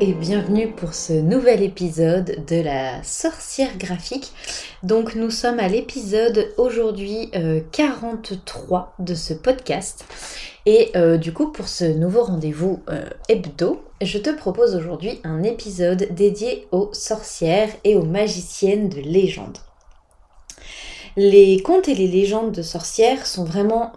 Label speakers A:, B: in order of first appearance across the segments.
A: et bienvenue pour ce nouvel épisode de la sorcière graphique. Donc nous sommes à l'épisode aujourd'hui 43 euh, de ce podcast. Et euh, du coup pour ce nouveau rendez-vous euh, hebdo, je te propose aujourd'hui un épisode dédié aux sorcières et aux magiciennes de légende. Les contes et les légendes de sorcières sont vraiment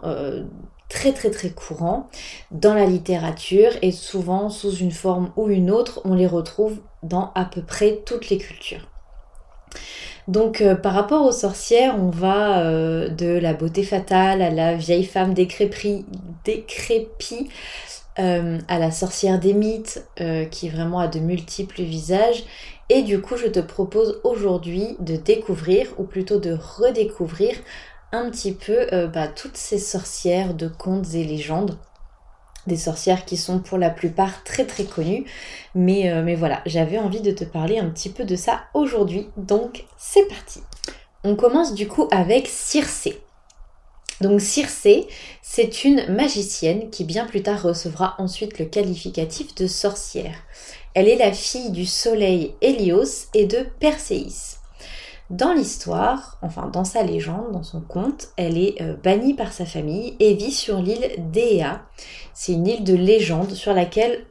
A: très très très courant dans la littérature et souvent sous une forme ou une autre, on les retrouve dans à peu près toutes les cultures. Donc euh, par rapport aux sorcières, on va euh, de la beauté fatale à la vieille femme décrépie, euh, à la sorcière des mythes qui vraiment a de multiples visages. Et du coup, je te propose aujourd'hui de découvrir, ou plutôt de redécouvrir, un petit peu euh, bah, toutes ces sorcières de contes et légendes. Des sorcières qui sont pour la plupart très très connues. Mais, euh, mais voilà, j'avais envie de te parler un petit peu de ça aujourd'hui. Donc c'est parti. On commence du coup avec Circé. Donc Circé, c'est une magicienne qui bien plus tard recevra ensuite le qualificatif de sorcière. Elle est la fille du soleil Hélios et de Perséis. Dans l'histoire, enfin dans sa légende, dans son conte, elle est euh, bannie par sa famille et vit sur l'île d'Ea. C'est une île de légende sur laquelle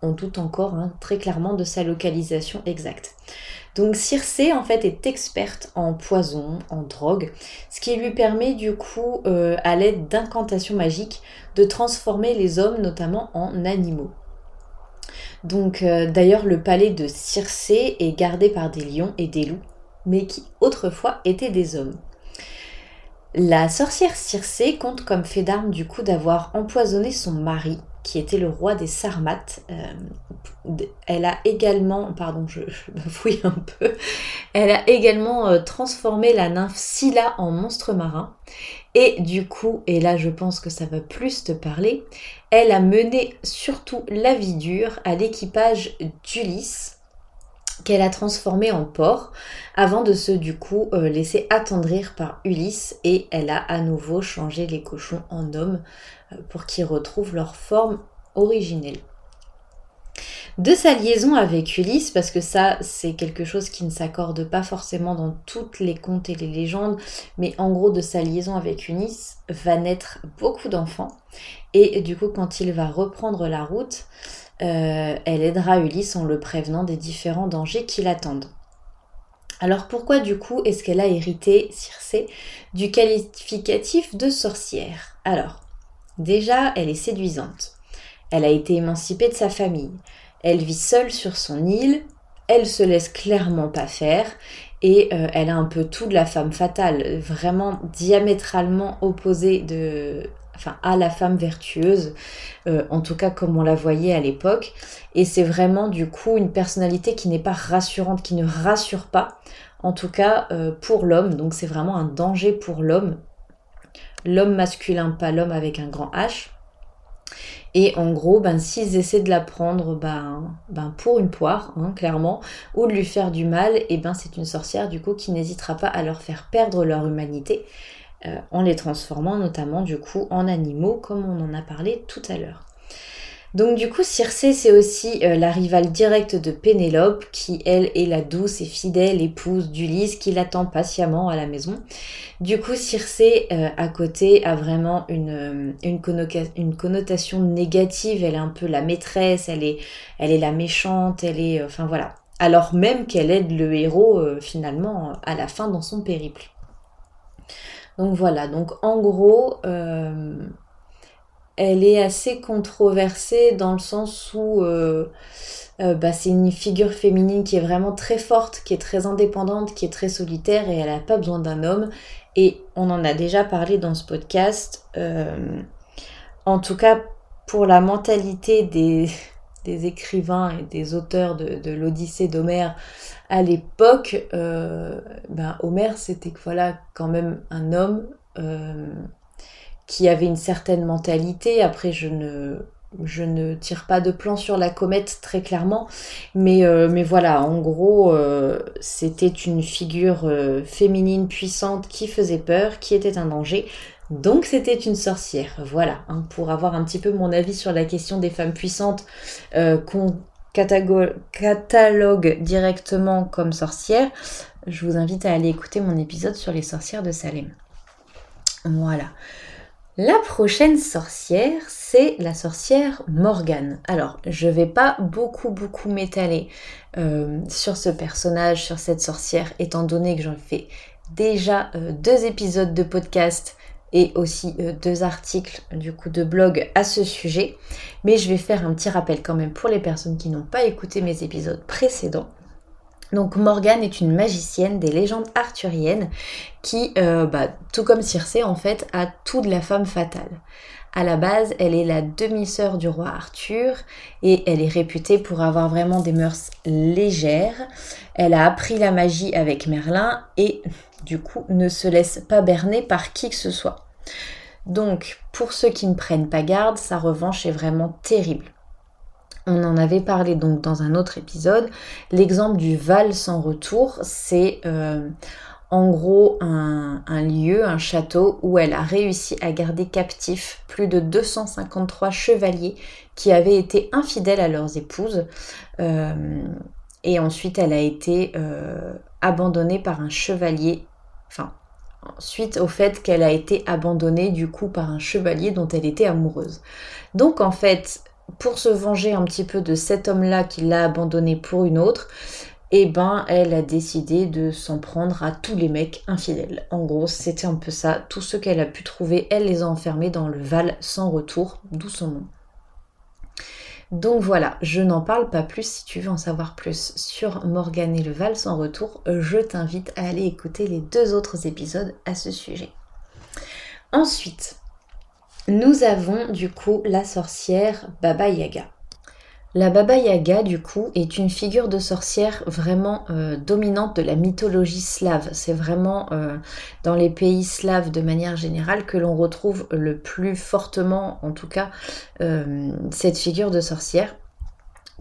A: on doute encore hein, très clairement de sa localisation exacte. Donc Circé en fait est experte en poison, en drogue, ce qui lui permet du coup euh, à l'aide d'incantations magiques de transformer les hommes notamment en animaux. Donc euh, d'ailleurs le palais de Circé est gardé par des lions et des loups mais qui autrefois étaient des hommes. La sorcière Circé compte comme fait d'armes du coup d'avoir empoisonné son mari, qui était le roi des Sarmates. Euh, elle a également, pardon, je, me fouille un peu, elle a également euh, transformé la nymphe Scylla en monstre marin. Et du coup, et là je pense que ça va plus te parler, elle a mené surtout la vie dure à l'équipage d'Ulysse, qu'elle a transformé en porc avant de se du coup euh, laisser attendrir par Ulysse et elle a à nouveau changé les cochons en hommes euh, pour qu'ils retrouvent leur forme originelle. De sa liaison avec Ulysse, parce que ça c'est quelque chose qui ne s'accorde pas forcément dans toutes les contes et les légendes, mais en gros de sa liaison avec Ulysse va naître beaucoup d'enfants et du coup quand il va reprendre la route, euh, elle aidera Ulysse en le prévenant des différents dangers qui l'attendent. Alors pourquoi du coup est-ce qu'elle a hérité, Circé, du qualificatif de sorcière? Alors, déjà, elle est séduisante. Elle a été émancipée de sa famille. Elle vit seule sur son île. Elle se laisse clairement pas faire. Et euh, elle a un peu tout de la femme fatale, vraiment diamétralement opposée de, enfin à la femme vertueuse, euh, en tout cas comme on la voyait à l'époque. Et c'est vraiment du coup une personnalité qui n'est pas rassurante, qui ne rassure pas, en tout cas euh, pour l'homme. Donc c'est vraiment un danger pour l'homme. L'homme masculin, pas l'homme avec un grand H. Et en gros, ben, s'ils essaient de la prendre ben, ben pour une poire, hein, clairement, ou de lui faire du mal, et ben c'est une sorcière du coup qui n'hésitera pas à leur faire perdre leur humanité. Euh, en les transformant notamment du coup en animaux comme on en a parlé tout à l'heure. Donc du coup, Circé, c'est aussi euh, la rivale directe de Pénélope, qui elle est la douce et fidèle épouse d'Ulysse, qui l'attend patiemment à la maison. Du coup, Circé, euh, à côté, a vraiment une, connotation négative. Elle est un peu la maîtresse, elle est, elle est la méchante, elle est... enfin voilà. Alors même qu'elle aide le héros, finalement, à la fin dans son périple. Donc voilà, donc en gros, euh, elle est assez controversée dans le sens où euh, euh, bah, c'est une figure féminine qui est vraiment très forte, qui est très indépendante, qui est très solitaire et elle n'a pas besoin d'un homme. Et on en a déjà parlé dans ce podcast. en tout cas, pour la mentalité des, des écrivains et des auteurs de, l'Odyssée d'Homère à l'époque, euh, ben Homère c'était voilà quand même un homme euh, qui avait une certaine mentalité. Après, je ne je ne tire pas de plan sur la comète très clairement, mais, euh, mais voilà, en gros, c'était une figure féminine puissante qui faisait peur, qui était un danger. Donc c'était une sorcière, voilà, hein, pour avoir un petit peu mon avis sur la question des femmes puissantes euh, catalogue directement comme sorcière, je vous invite à aller écouter mon épisode sur les sorcières de Salem. Voilà. La prochaine sorcière, c'est la sorcière Morgane. Alors, je vais pas beaucoup beaucoup m'étaler euh, sur ce personnage, sur cette sorcière, étant donné que j'en fais déjà euh, deux épisodes de podcast et aussi euh, deux articles du coup de blog à ce sujet. Mais je vais faire un petit rappel quand même pour les personnes qui n'ont pas écouté mes épisodes précédents. Donc Morgane est une magicienne des légendes arthuriennes qui, euh, bah, tout comme Circé en fait, a tout de la femme fatale. À la base, elle est la demi-sœur du roi Arthur et elle est réputée pour avoir vraiment des mœurs légères. Elle a appris la magie avec Merlin et du coup ne se laisse pas berner par qui que ce soit. Donc, pour ceux qui ne prennent pas garde, sa revanche est vraiment terrible. On en avait parlé donc dans un autre épisode. L'exemple du Val sans retour, c'est euh, en gros un, lieu, un château où elle a réussi à garder captifs plus de 253 chevaliers qui avaient été infidèles à leurs épouses. Euh, et ensuite, elle a été euh, abandonnée par un chevalier, enfin, suite au fait qu'elle a été abandonnée du coup par un chevalier dont elle était amoureuse. Donc en fait, pour se venger un petit peu de cet homme-là qui l'a abandonné pour une autre, eh ben elle a décidé de s'en prendre à tous les mecs infidèles. En gros, c'était un peu ça. Tous ceux qu'elle a pu trouver, elle les a enfermés dans le Val sans retour, d'où son nom. Donc voilà, je n'en parle pas plus. Si tu veux en savoir plus sur Morgane et le Val sans retour, je t'invite à aller écouter les deux autres épisodes à ce sujet. Ensuite, nous avons du coup la sorcière Baba Yaga. La Baba Yaga, du coup, est une figure de sorcière vraiment euh, dominante de la mythologie slave. C'est vraiment euh, dans les pays slaves de manière générale que l'on retrouve le plus fortement, en tout cas, euh, cette figure de sorcière.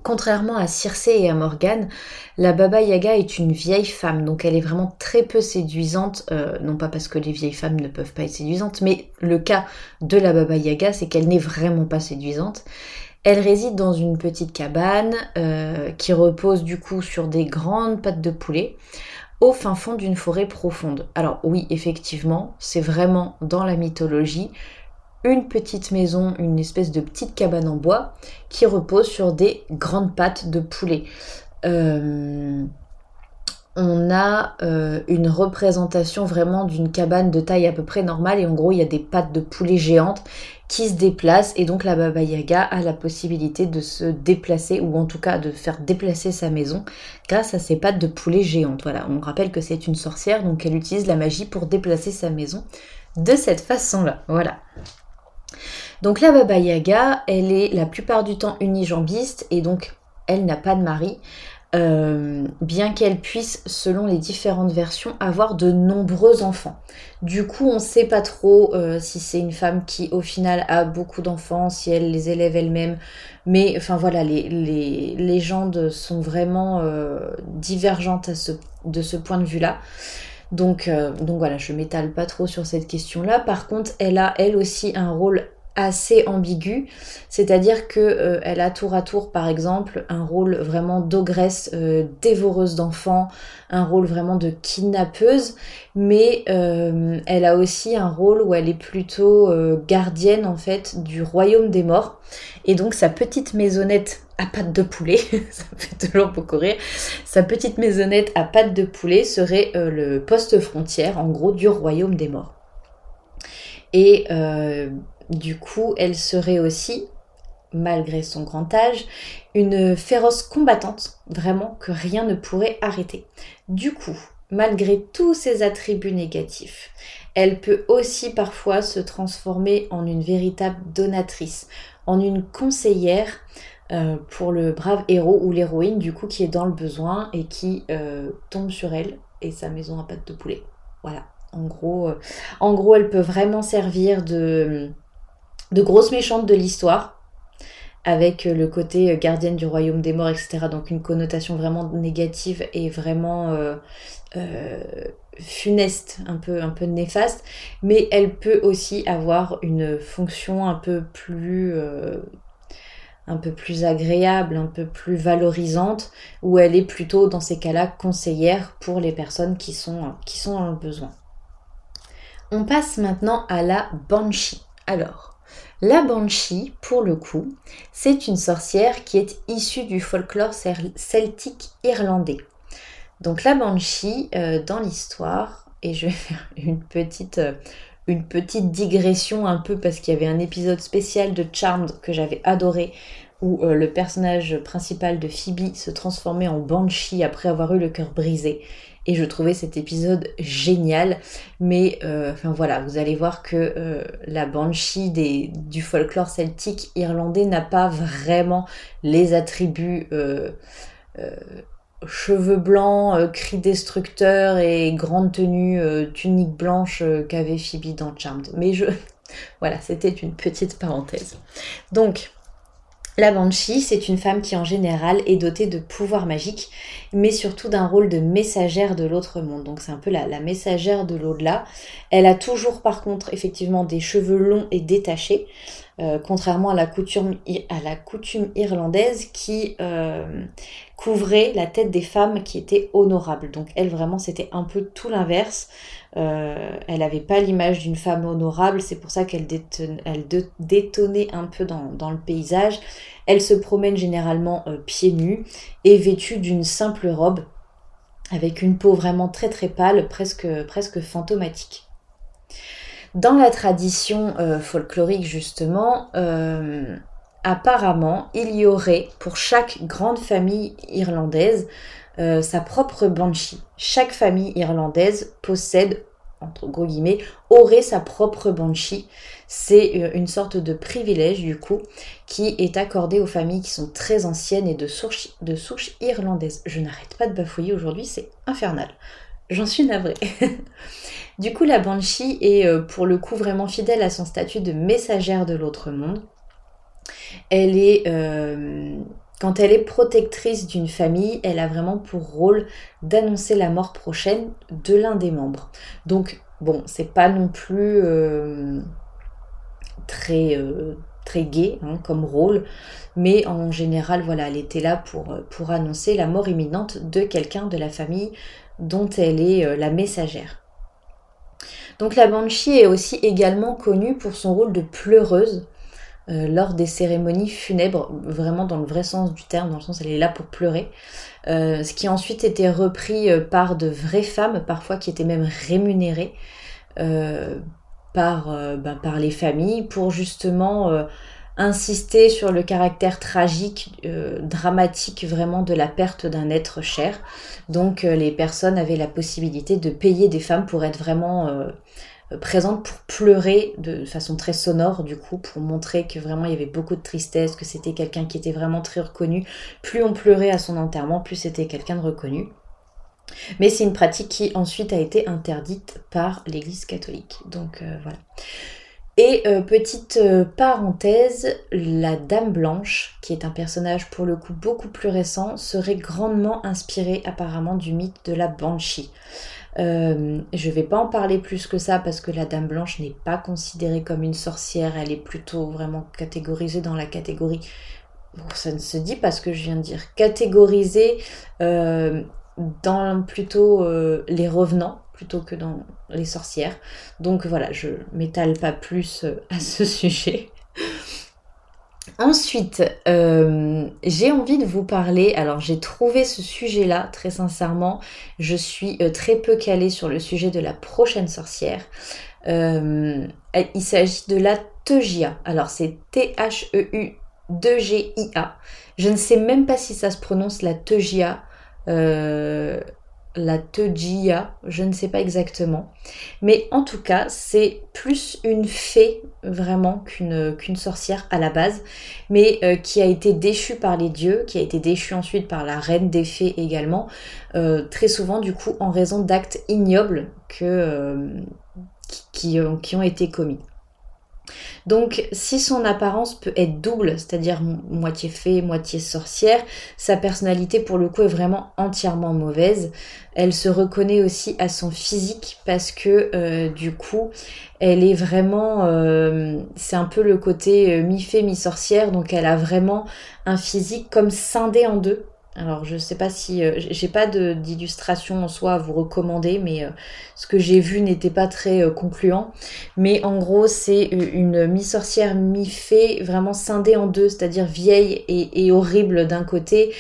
A: Contrairement à Circé et à Morgane, la Baba Yaga est une vieille femme, donc elle est vraiment très peu séduisante, non pas parce que les vieilles femmes ne peuvent pas être séduisantes, mais le cas de la Baba Yaga, c'est qu'elle n'est vraiment pas séduisante. Elle réside dans une petite cabane euh, qui repose du coup sur des grandes pattes de poulet au fin fond d'une forêt profonde. Alors oui, effectivement, c'est vraiment dans la mythologie une petite maison, une espèce de petite cabane en bois qui repose sur des grandes pattes de poulet. Euh, on a euh, une représentation vraiment d'une cabane de taille à peu près normale et en gros il y a des pattes de poulet géantes qui se déplacent et donc la Baba Yaga a la possibilité de se déplacer ou en tout cas de faire déplacer sa maison grâce à ces pattes de poulet géantes. Voilà, on rappelle que c'est une sorcière donc elle utilise la magie pour déplacer sa maison de cette façon-là. Voilà. Donc la Baba Yaga, elle est la plupart du temps unijambiste et donc elle n'a pas de mari. Euh, bien qu'elle puisse, selon les différentes versions, avoir de nombreux enfants. Du coup, on ne sait pas trop euh, si c'est une femme qui, au final, a beaucoup d'enfants, si elle les élève elle-même. Mais, enfin voilà, les, légendes sont vraiment euh, divergentes de ce point de vue-là. Donc, donc voilà, je m'étale pas trop sur cette question-là. Par contre, elle a elle aussi un rôle assez ambigu, c'est-à-dire que euh, elle a tour à tour par exemple un rôle vraiment d'ogresse euh, dévoreuse d'enfants, un rôle vraiment de kidnappeuse, mais euh, elle a aussi un rôle où elle est plutôt gardienne en fait du royaume des morts et donc sa petite maisonnette à pattes de poulet, ça fait toujours beaucoup rire, sa petite maisonnette à pattes de poulet serait le poste frontière en gros du royaume des morts. Et du coup, elle serait aussi, malgré son grand âge, une féroce combattante, vraiment que rien ne pourrait arrêter. Du coup, malgré tous ses attributs négatifs, elle peut aussi parfois se transformer en une véritable donatrice, en une conseillère euh, pour le brave héros ou l'héroïne du coup qui est dans le besoin et qui euh, tombe sur elle et sa maison à pattes de poulet. Voilà. Euh, en gros, elle peut vraiment servir de, de grosses méchantes de l'histoire, avec euh, le côté euh, gardienne du royaume des morts, etc. Donc une connotation vraiment négative et vraiment euh, funeste, un peu, néfaste, mais elle peut aussi avoir une fonction un peu plus un peu plus agréable, un peu plus valorisante, ou elle est plutôt dans ces cas-là conseillère pour les personnes qui sont, qui sont dans le besoin. On passe maintenant à la Banshee. Alors, la Banshee, pour le coup, c'est une sorcière qui est issue du folklore celtique irlandais. Donc la Banshee, euh, dans l'histoire, et je vais faire une petite, euh, une petite digression un peu parce qu'il y avait un épisode spécial de Charmed que j'avais adoré où euh, le personnage principal de Phoebe se transformait en Banshee après avoir eu le cœur brisé. Et je trouvais cet épisode génial. Mais euh, enfin voilà, vous allez voir que euh, la Banshee des, du folklore celtique irlandais n'a pas vraiment les attributs cheveux blancs, cris destructeurs et grande tenue, tunique blanche qu'avait Phoebe dans Charmed. Mais je... Voilà, c'était une petite parenthèse. Donc, la Banshee, c'est une femme qui en général est dotée de pouvoirs magiques, mais surtout d'un rôle de messagère de l'autre monde. Donc c'est un peu la, messagère de l'au-delà. Elle a toujours par contre effectivement des cheveux longs et détachés, euh, contrairement à la, coutume, irlandaise qui euh, couvrait la tête des femmes qui étaient honorables. Donc elle vraiment c'était un peu tout l'inverse. Euh, elle n'avait pas l'image d'une femme honorable, c'est pour ça qu'elle détonnait un peu dans, le paysage. Elle se promène généralement pieds nus et vêtue d'une simple robe avec une peau vraiment très très pâle, presque, presque fantomatique. Dans la tradition euh, folklorique justement, apparemment, il y aurait pour chaque grande famille irlandaise euh, sa propre banshee. Chaque famille irlandaise possède, entre gros guillemets, aurait sa propre banshee. C'est euh, une sorte de privilège du coup qui est accordé aux familles qui sont très anciennes et de souche, de souche irlandaise. Je n'arrête pas de bafouiller aujourd'hui, c'est infernal. J'en suis navrée. du coup, la banshee est euh, pour le coup vraiment fidèle à son statut de messagère de l'autre monde. Elle est quand elle est protectrice d'une famille, elle a vraiment pour rôle d'annoncer la mort prochaine de l'un des membres. Donc, bon, c'est pas non plus euh, très, euh, très gai hein, comme rôle, mais en général, voilà, elle était là pour annoncer la mort imminente de quelqu'un de la famille dont elle est euh, la messagère. Donc la Banshee est aussi également connue pour son rôle de pleureuse euh, lors des cérémonies funèbres, vraiment dans le vrai sens du terme, dans le sens elle est là pour pleurer. Euh, ce qui a ensuite été repris par de vraies femmes, parfois qui étaient même rémunérées ben, par les familles, pour justement insister sur le caractère tragique, dramatique vraiment de la perte d'un être cher. Donc les personnes avaient la possibilité de payer des femmes pour être vraiment euh, présente pour pleurer de façon très sonore du coup pour montrer que vraiment il y avait beaucoup de tristesse, que c'était quelqu'un qui était vraiment très reconnu. Plus on pleurait à son enterrement, plus c'était quelqu'un de reconnu. Mais c'est une pratique qui ensuite a été interdite par l'Église catholique. Donc euh, voilà. Et euh, petite parenthèse, la Dame Blanche, qui est un personnage pour le coup beaucoup plus récent, serait grandement inspirée apparemment du mythe de la Banshee. Euh, je vais pas en parler plus que ça parce que la Dame Blanche n'est pas considérée comme une sorcière, elle est plutôt vraiment catégorisée dans la catégorie. ça ne se dit pas ce que je viens de dire. Catégorisée euh, dans plutôt euh, les revenants plutôt que dans les sorcières. Donc voilà, je m'étale pas plus à ce sujet. Ensuite, euh, j'ai envie de vous parler, alors j'ai trouvé ce sujet-là, très sincèrement, je suis euh, très peu calée sur le sujet de la prochaine sorcière. Euh, il s'agit de la Teugia. Alors c'est T-H-E-U-2-G-I-A. Je ne sais même pas si ça se prononce la Teugia la Tejia, je ne sais pas exactement. Mais en tout cas, c'est plus une fée vraiment qu'une sorcière à la base, mais euh, qui a été déchue par les dieux, qui a été déchue ensuite par la reine des fées également, euh, très souvent du coup en raison d'actes ignobles que, euh, qui, ont, qui ont été commis. Donc si son apparence peut être double, c'est-à-dire moitié fée, moitié sorcière, sa personnalité pour le coup est vraiment entièrement mauvaise. Elle se reconnaît aussi à son physique parce que euh, du coup, elle est vraiment, euh, c'est un peu le côté euh, mi-fée, mi-sorcière, donc elle a vraiment un physique comme scindé en deux. Alors je sais pas si euh, j'ai pas d'illustration en soi à vous recommander, mais euh, ce que j'ai vu n'était pas très euh, concluant. Mais en gros c'est une mi-sorcière, mi-fée, vraiment scindée en deux, c'est-à-dire vieille et, horrible d'un côté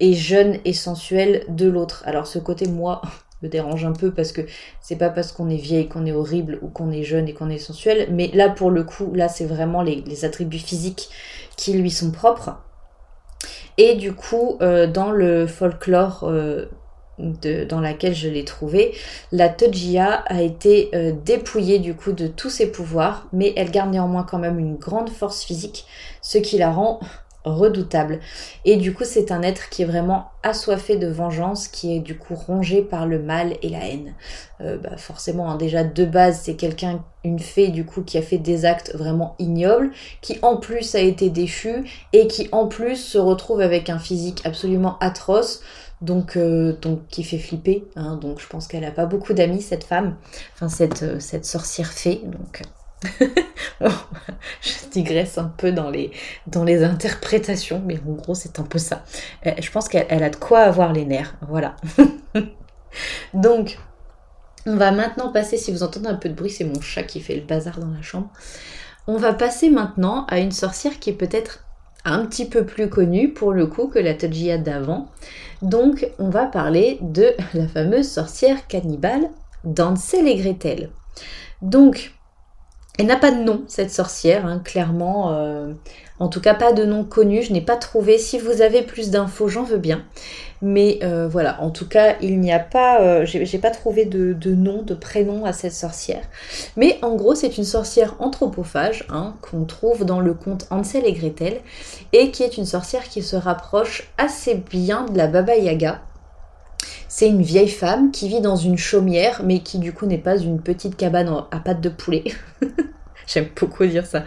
A: et jeune et sensuelle de l'autre. Alors ce côté moi me dérange un peu parce que c'est pas parce qu'on est vieille qu'on est horrible ou qu'on est jeune et qu'on est sensuelle, mais là pour le coup là c'est vraiment les attributs physiques qui lui sont propres. Et du coup, euh, dans le folklore euh, dans laquelle je l'ai trouvé, la Tejia a été euh, dépouillée du coup de tous ses pouvoirs, mais elle garde néanmoins quand même une grande force physique, ce qui la rend redoutable. Et du coup, c'est un être qui est vraiment assoiffé de vengeance, qui est du coup rongé par le mal et la haine. Euh, bah forcément, hein, déjà de base, c'est quelqu'un, une fée du coup, qui a fait des actes vraiment ignobles, qui en plus a été déchu et qui en plus se retrouve avec un physique absolument atroce. Donc, euh, qui fait flipper. Hein. donc je pense qu'elle a pas beaucoup d'amis cette femme, enfin cette, euh, cette sorcière fée. Donc je digresse un peu dans les, dans les interprétations, mais en gros, c'est un peu ça. Euh, je pense qu'elle a de quoi avoir les nerfs. Voilà. Donc, on va maintenant passer, si vous entendez un peu de bruit, c'est mon chat qui fait le bazar dans la chambre. On va passer maintenant à une sorcière qui est peut-être un petit peu plus connue pour le coup que la Tajia d'avant. Donc, on va parler de la fameuse sorcière cannibale d'Ansel et Gretel. Donc, elle n'a pas de nom, cette sorcière, hein, clairement. Euh, en tout cas, pas de nom connu. Je n'ai pas trouvé. Si vous avez plus d'infos, j'en veux bien. Mais euh, voilà, en tout cas, il n'y a pas. Euh, j'ai pas trouvé de, nom, de prénom à cette sorcière. Mais en gros, c'est une sorcière anthropophage hein, qu'on trouve dans le conte Hansel et Gretel et qui est une sorcière qui se rapproche assez bien de la Baba Yaga. C'est une vieille femme qui vit dans une chaumière, mais qui du coup n'est pas une petite cabane à pattes de poulet. J'aime beaucoup dire ça.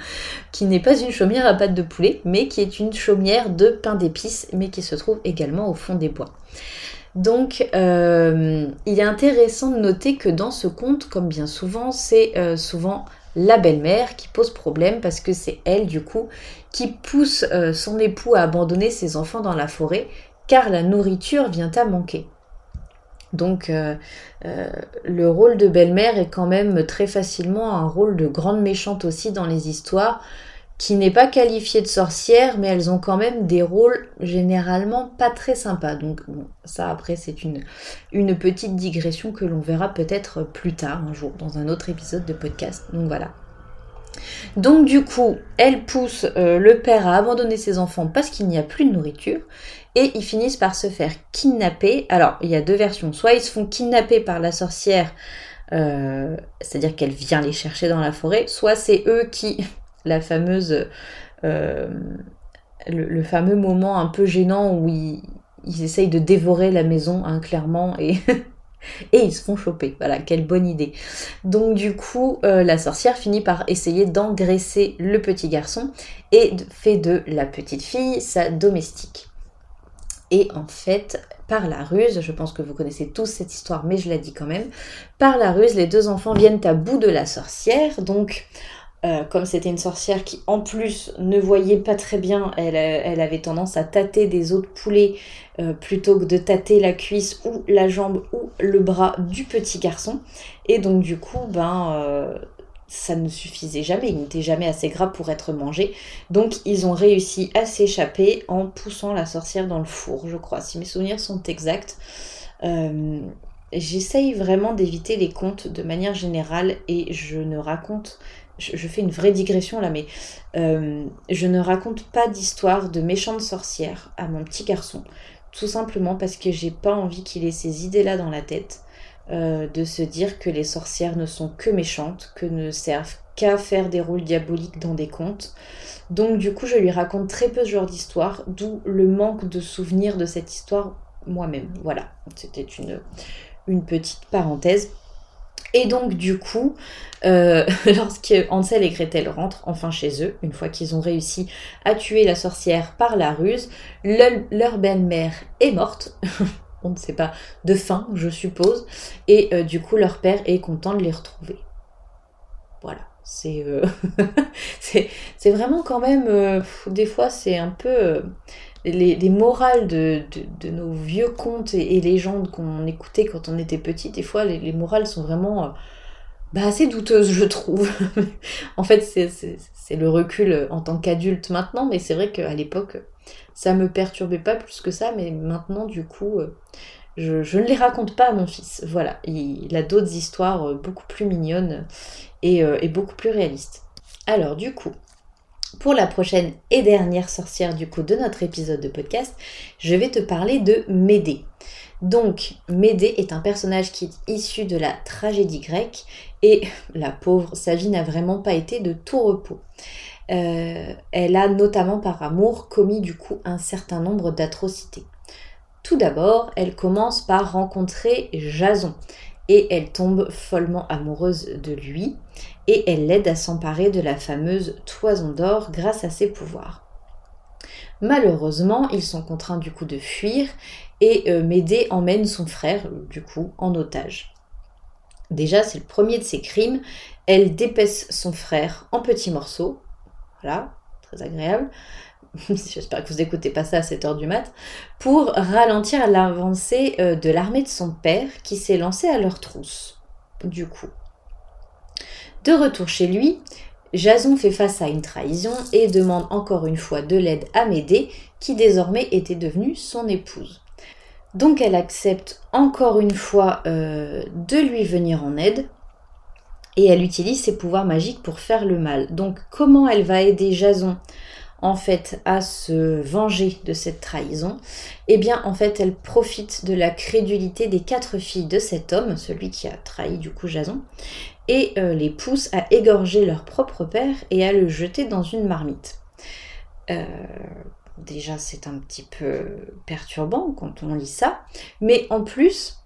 A: Qui n'est pas une chaumière à pattes de poulet, mais qui est une chaumière de pain d'épices, mais qui se trouve également au fond des bois. Donc, euh, il est intéressant de noter que dans ce conte, comme bien souvent, c'est euh, souvent la belle-mère qui pose problème parce que c'est elle, du coup, qui pousse euh, son époux à abandonner ses enfants dans la forêt car la nourriture vient à manquer. Donc euh, euh, le rôle de belle-mère est quand même très facilement un rôle de grande méchante aussi dans les histoires, qui n'est pas qualifiée de sorcière, mais elles ont quand même des rôles généralement pas très sympas. Donc bon, ça après c'est une, petite digression que l'on verra peut-être plus tard un jour dans un autre épisode de podcast. Donc voilà. Donc du coup, elle pousse euh, le père à abandonner ses enfants parce qu'il n'y a plus de nourriture et ils finissent par se faire kidnapper. Alors, il y a deux versions. Soit ils se font kidnapper par la sorcière, euh, c'est-à-dire qu'elle vient les chercher dans la forêt, soit c'est eux qui, la fameuse, euh, le, fameux moment un peu gênant où ils, essayent de dévorer la maison, hein, clairement, et, et ils se font choper. Voilà, quelle bonne idée. Donc du coup, euh, la sorcière finit par essayer d'engraisser le petit garçon et fait de la petite fille sa domestique. Et en fait, par la ruse, je pense que vous connaissez tous cette histoire, mais je la dis quand même, par la ruse, les deux enfants viennent à bout de la sorcière. Donc, euh, comme c'était une sorcière qui en plus ne voyait pas très bien, elle, elle avait tendance à tâter des autres poulets euh, plutôt que de tâter la cuisse ou la jambe ou le bras du petit garçon. Et donc du coup, ben, euh, ça ne suffisait jamais, il n'était jamais assez gras pour être mangé. Donc ils ont réussi à s'échapper en poussant la sorcière dans le four, je crois, si mes souvenirs sont exacts. Euh, j'essaye vraiment d'éviter les contes de manière générale et je ne raconte, je, fais une vraie digression là, mais euh, je ne raconte pas d'histoire de méchante sorcière à mon petit garçon. Tout simplement parce que j'ai pas envie qu'il ait ces idées-là dans la tête. Euh, de se dire que les sorcières ne sont que méchantes, que ne servent qu'à faire des rôles diaboliques dans des contes. Donc du coup, je lui raconte très peu ce genre d'histoire, d'où le manque de souvenirs de cette histoire moi-même. Voilà, c'était une, une petite parenthèse. Et donc du coup, euh, lorsque Hansel et Gretel rentrent enfin chez eux, une fois qu'ils ont réussi à tuer la sorcière par la ruse, leur belle-mère est morte. on ne sait pas, de faim, je suppose. Et euh, du coup, leur père est content de les retrouver. Voilà. C'est euh, vraiment quand même. des fois, c'est un peu les, morales de, nos vieux contes et, légendes qu'on écoutait quand on était petit, des fois les, morales sont vraiment euh, bah, assez douteuses, je trouve. en fait, c'est le recul en tant qu'adulte maintenant, mais c'est vrai qu'à l'époque, ça me perturbait pas plus que ça, mais maintenant, du coup, euh, je, ne les raconte pas à mon fils. Voilà, il, a d'autres histoires euh, beaucoup plus mignonnes et, et beaucoup plus réalistes. Alors, du coup, pour la prochaine et dernière sorcière du coup de notre épisode de podcast, je vais te parler de Médée. Donc, Médée est un personnage qui est issu de la tragédie grecque et la pauvre, sa vie n'a vraiment pas été de tout repos. Euh, elle a notamment par amour commis du coup un certain nombre d'atrocités. Tout d'abord, elle commence par rencontrer Jason et elle tombe follement amoureuse de lui et elle l'aide à s'emparer de la fameuse toison d'or grâce à ses pouvoirs. Malheureusement, ils sont contraints du coup de fuir et euh, Médée emmène son frère du coup en otage. Déjà, c'est le premier de ses crimes. Elle dépaisse son frère en petits morceaux. Voilà, très agréable. J'espère que vous n'écoutez pas ça à 7h du mat. Pour ralentir l'avancée euh, de l'armée de son père qui s'est lancée à leur trousse. Du coup. De retour chez lui, Jason fait face à une trahison et demande encore une fois de l'aide à Médée, qui désormais était devenue son épouse. Donc elle accepte encore une fois euh, de lui venir en aide et elle utilise ses pouvoirs magiques pour faire le mal. Donc comment elle va aider Jason en fait à se venger de cette trahison? Eh bien en fait elle profite de la crédulité des quatre filles de cet homme, celui qui a trahi du coup Jason, et euh, les pousse à égorger leur propre père et à le jeter dans une marmite. Euh, déjà, c'est un petit peu perturbant quand on lit ça, mais en plus,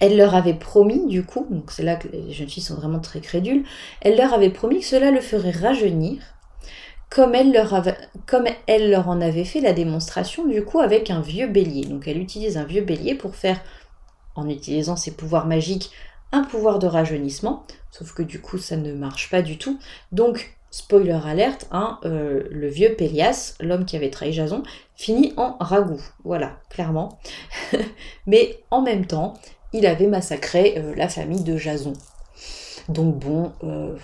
A: elle leur avait promis, du coup, donc c'est là que les jeunes filles sont vraiment très crédules, elle leur avait promis que cela le ferait rajeunir, comme elle, leur comme elle leur en avait fait la démonstration, du coup, avec un vieux bélier. Donc elle utilise un vieux bélier pour faire, en utilisant ses pouvoirs magiques, un pouvoir de rajeunissement, sauf que du coup ça ne marche pas du tout. Donc, spoiler alerte, hein, euh, le vieux Pélias, l'homme qui avait trahi Jason, finit en ragoût. Voilà, clairement. Mais en même temps, il avait massacré euh, la famille de Jason. Donc bon, euh,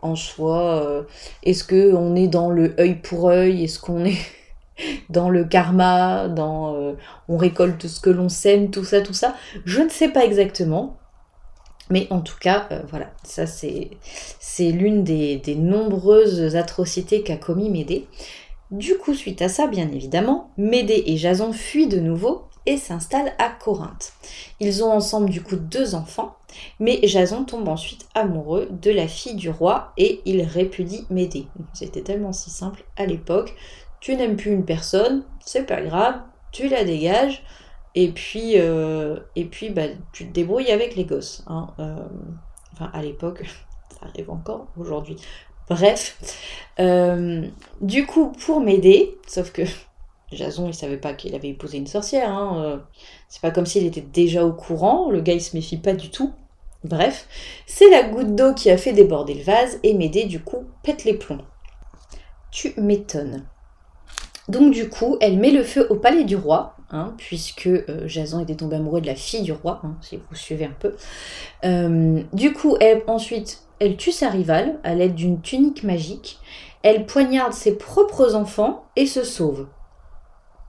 A: en soi, est-ce que on est dans le œil pour œil? Est-ce qu'on est dans le karma, dans on récolte ce que l'on sème, tout ça, tout ça? Je ne sais pas exactement. Mais en tout cas, euh, voilà, ça c'est, l'une des, nombreuses atrocités qu'a commis Médée. Du coup, suite à ça, bien évidemment, Médée et Jason fuient de nouveau et s'installent à Corinthe. Ils ont ensemble du coup deux enfants, mais Jason tombe ensuite amoureux de la fille du roi et il répudie Médée. C'était tellement si simple à l'époque. Tu n'aimes plus une personne, c'est pas grave, tu la dégages, et puis, euh, et puis bah, tu te débrouilles avec les gosses. Hein, euh, enfin, à l'époque, ça arrive encore aujourd'hui. Bref, euh, du coup, pour m'aider, sauf que Jason, il savait pas qu'il avait épousé une sorcière. Hein, c'est pas comme s'il était déjà au courant. Le gars, il se méfie pas du tout. Bref, c'est la goutte d'eau qui a fait déborder le vase et m'aider, du coup, pète les plombs. Tu m'étonnes. Donc du coup, elle met le feu au palais du roi, hein, puisque euh, Jason était tombé amoureux de la fille du roi, hein, si vous suivez un peu. Euh, du coup, elle, ensuite, elle tue sa rivale à l'aide d'une tunique magique. Elle poignarde ses propres enfants et se sauve.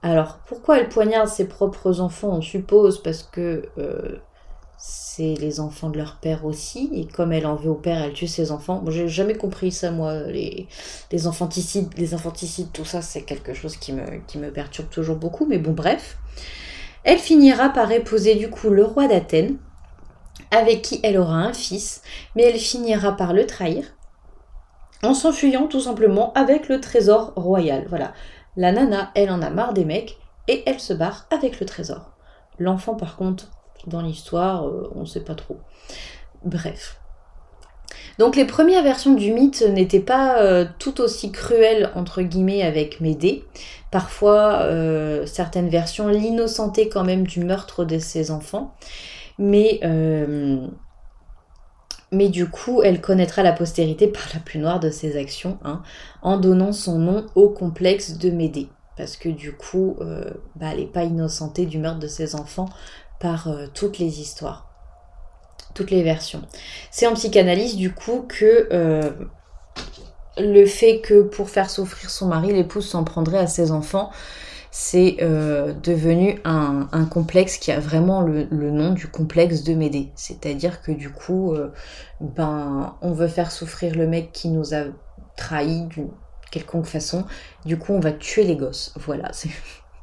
A: Alors, pourquoi elle poignarde ses propres enfants On suppose parce que euh, c'est les enfants de leur père aussi, et comme elle en veut au père, elle tue ses enfants. Bon, j'ai jamais compris ça, moi, les, les infanticides, les infanticides, tout ça, c'est quelque chose qui me, qui me perturbe toujours beaucoup, mais bon, bref. Elle finira par épouser du coup le roi d'Athènes, avec qui elle aura un fils, mais elle finira par le trahir, en s'enfuyant tout simplement avec le trésor royal. Voilà. La nana, elle en a marre des mecs, et elle se barre avec le trésor. L'enfant, par contre, dans l'histoire, euh, on ne sait pas trop. bref. Donc les premières versions du mythe n'étaient pas euh, tout aussi cruelles entre guillemets avec Médée. Parfois, euh, certaines versions l'innocentaient quand même du meurtre de ses enfants. Mais, mais du coup, elle connaîtra la postérité par la plus noire de ses actions, hein, en donnant son nom au complexe de Médée. Parce que du coup, bah, elle n'est pas innocentée du meurtre de ses enfants par toutes les histoires toutes les versions. C'est en psychanalyse du coup que euh, le fait que pour faire souffrir son mari, l'épouse s'en prendrait à ses enfants, c'est euh, devenu un, complexe qui a vraiment le, nom du complexe de Médée. C'est-à-dire que du coup, euh, ben, on veut faire souffrir le mec qui nous a trahis d'une quelconque façon. Du coup, on va tuer les gosses. Voilà,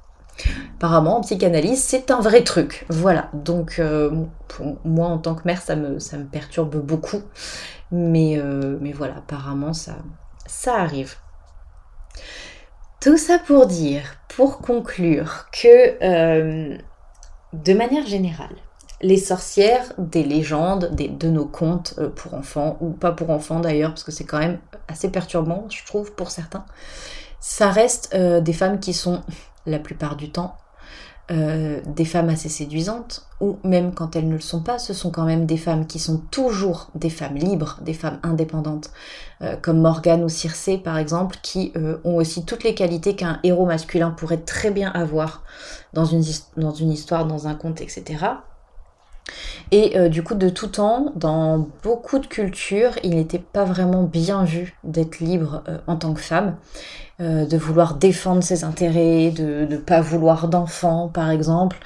A: Apparemment, en psychanalyse, c'est un vrai truc. Voilà. Donc, euh, moi, en tant que mère, ça me, ça me perturbe beaucoup. Mais, mais voilà, apparemment, ça, ça arrive. Tout ça pour dire, pour conclure, que euh, de manière générale, les sorcières des légendes, des, de nos contes pour enfants, ou pas pour enfants d'ailleurs, parce que c'est quand même assez perturbant, je trouve, pour certains, ça reste des femmes qui sont la plupart du temps, euh, des femmes assez séduisantes, ou même quand elles ne le sont pas, ce sont quand même des femmes qui sont toujours des femmes libres, des femmes indépendantes, euh, comme Morgane ou Circé par exemple, qui euh, ont aussi toutes les qualités qu'un héros masculin pourrait très bien avoir dans une, dans une histoire, dans un conte, etc. Et du coup, de tout temps, dans beaucoup de cultures, il n'était pas vraiment bien vu d'être libre en tant que femme. Euh, de vouloir défendre ses intérêts, de ne pas vouloir d'enfants par exemple.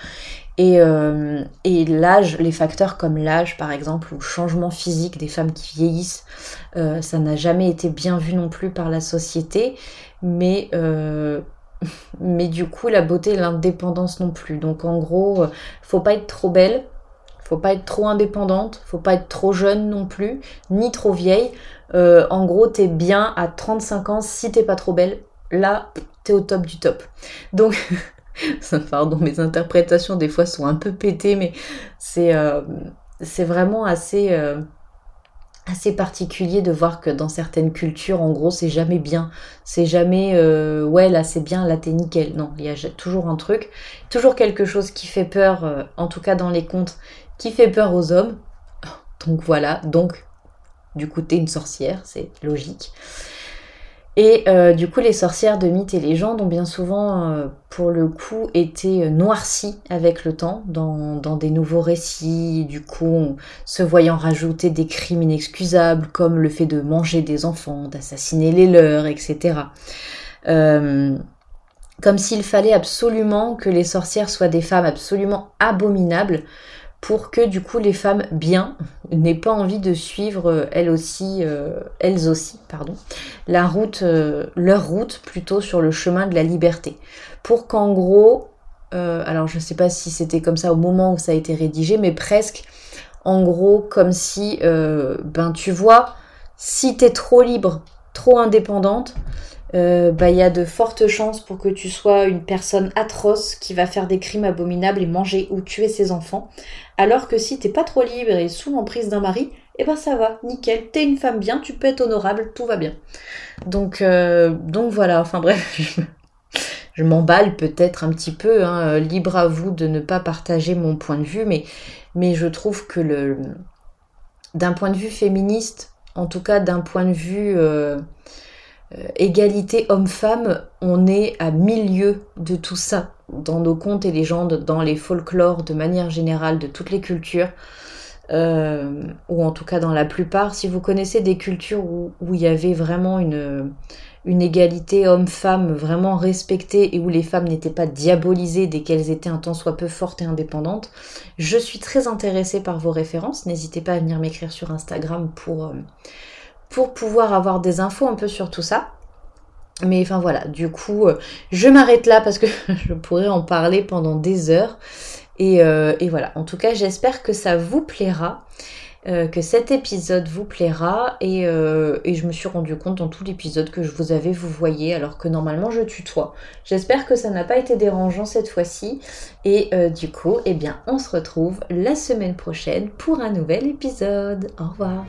A: Euh, et, l'âge, les facteurs comme l'âge par exemple, ou le changement physique des femmes qui vieillissent, euh, ça n'a jamais été bien vu non plus par la société, mais, mais du coup la beauté et l'indépendance non plus. Donc en gros, faut pas être trop belle, faut pas être trop indépendante, faut pas être trop jeune non plus, ni trop vieille. Euh, en gros, t'es bien à 35 ans si t'es pas trop belle. Là, t'es au top du top. Donc, pardon, mes interprétations des fois sont un peu pétées, mais c'est euh, vraiment assez, euh, assez particulier de voir que dans certaines cultures, en gros, c'est jamais bien. C'est jamais, ouais, là c'est bien, là t'es nickel. Non, il y a toujours un truc, toujours quelque chose qui fait peur, en tout cas dans les contes, qui fait peur aux hommes. Donc voilà, donc du coup t'es une sorcière, c'est logique. Et euh, du coup, les sorcières de mythes et légendes ont bien souvent, euh, pour le coup, été noircies avec le temps dans, des nouveaux récits, du coup, se voyant rajouter des crimes inexcusables comme le fait de manger des enfants, d'assassiner les leurs, etc. Euh, comme s'il fallait absolument que les sorcières soient des femmes absolument abominables pour que du coup les femmes bien n'aient pas envie de suivre euh, elles aussi, euh, elles aussi, pardon, euh, leur route plutôt sur le chemin de la liberté. Pour qu'en gros, alors je sais pas si c'était comme ça au moment où ça a été rédigé, mais presque en gros comme si, ben tu vois, si t'es trop libre, trop indépendante, il y a de fortes chances pour que tu sois une personne atroce qui va faire des crimes abominables et manger ou tuer ses enfants. Alors que si t'es pas trop libre et sous l'emprise d'un mari, eh ben ça va, nickel, t'es une femme bien, tu peux honorable, tout va bien. Donc, euh, donc voilà, enfin bref, je, m'emballe peut-être un petit peu, hein, libre à vous de ne pas partager mon point de vue, mais, je trouve que le d'un point de vue féministe, en tout cas d'un point de vue euh, euh, égalité homme-femme, on est à milieu de tout ça dans nos contes et légendes, dans les folklores de manière générale de toutes les cultures, euh, ou en tout cas dans la plupart. Si vous connaissez des cultures où, il y avait vraiment une, égalité homme-femme vraiment respectée et où les femmes n'étaient pas diabolisées dès qu'elles étaient un tant soit peu fortes et indépendantes, je suis très intéressée par vos références. N'hésitez pas à venir m'écrire sur Instagram pour... Euh, pour pouvoir avoir des infos un peu sur tout ça. Mais enfin voilà, du coup, euh, je m'arrête là parce que je pourrais en parler pendant des heures. Et, et voilà, en tout cas j'espère que ça vous plaira. Euh, que cet épisode vous plaira euh, et, je me suis rendu compte dans tout l'épisode que je vous avais vous voyez alors que normalement je tutoie. J'espère que ça n'a pas été dérangeant cette fois-ci et euh, du coup eh bien on se retrouve la semaine prochaine pour un nouvel épisode. Au revoir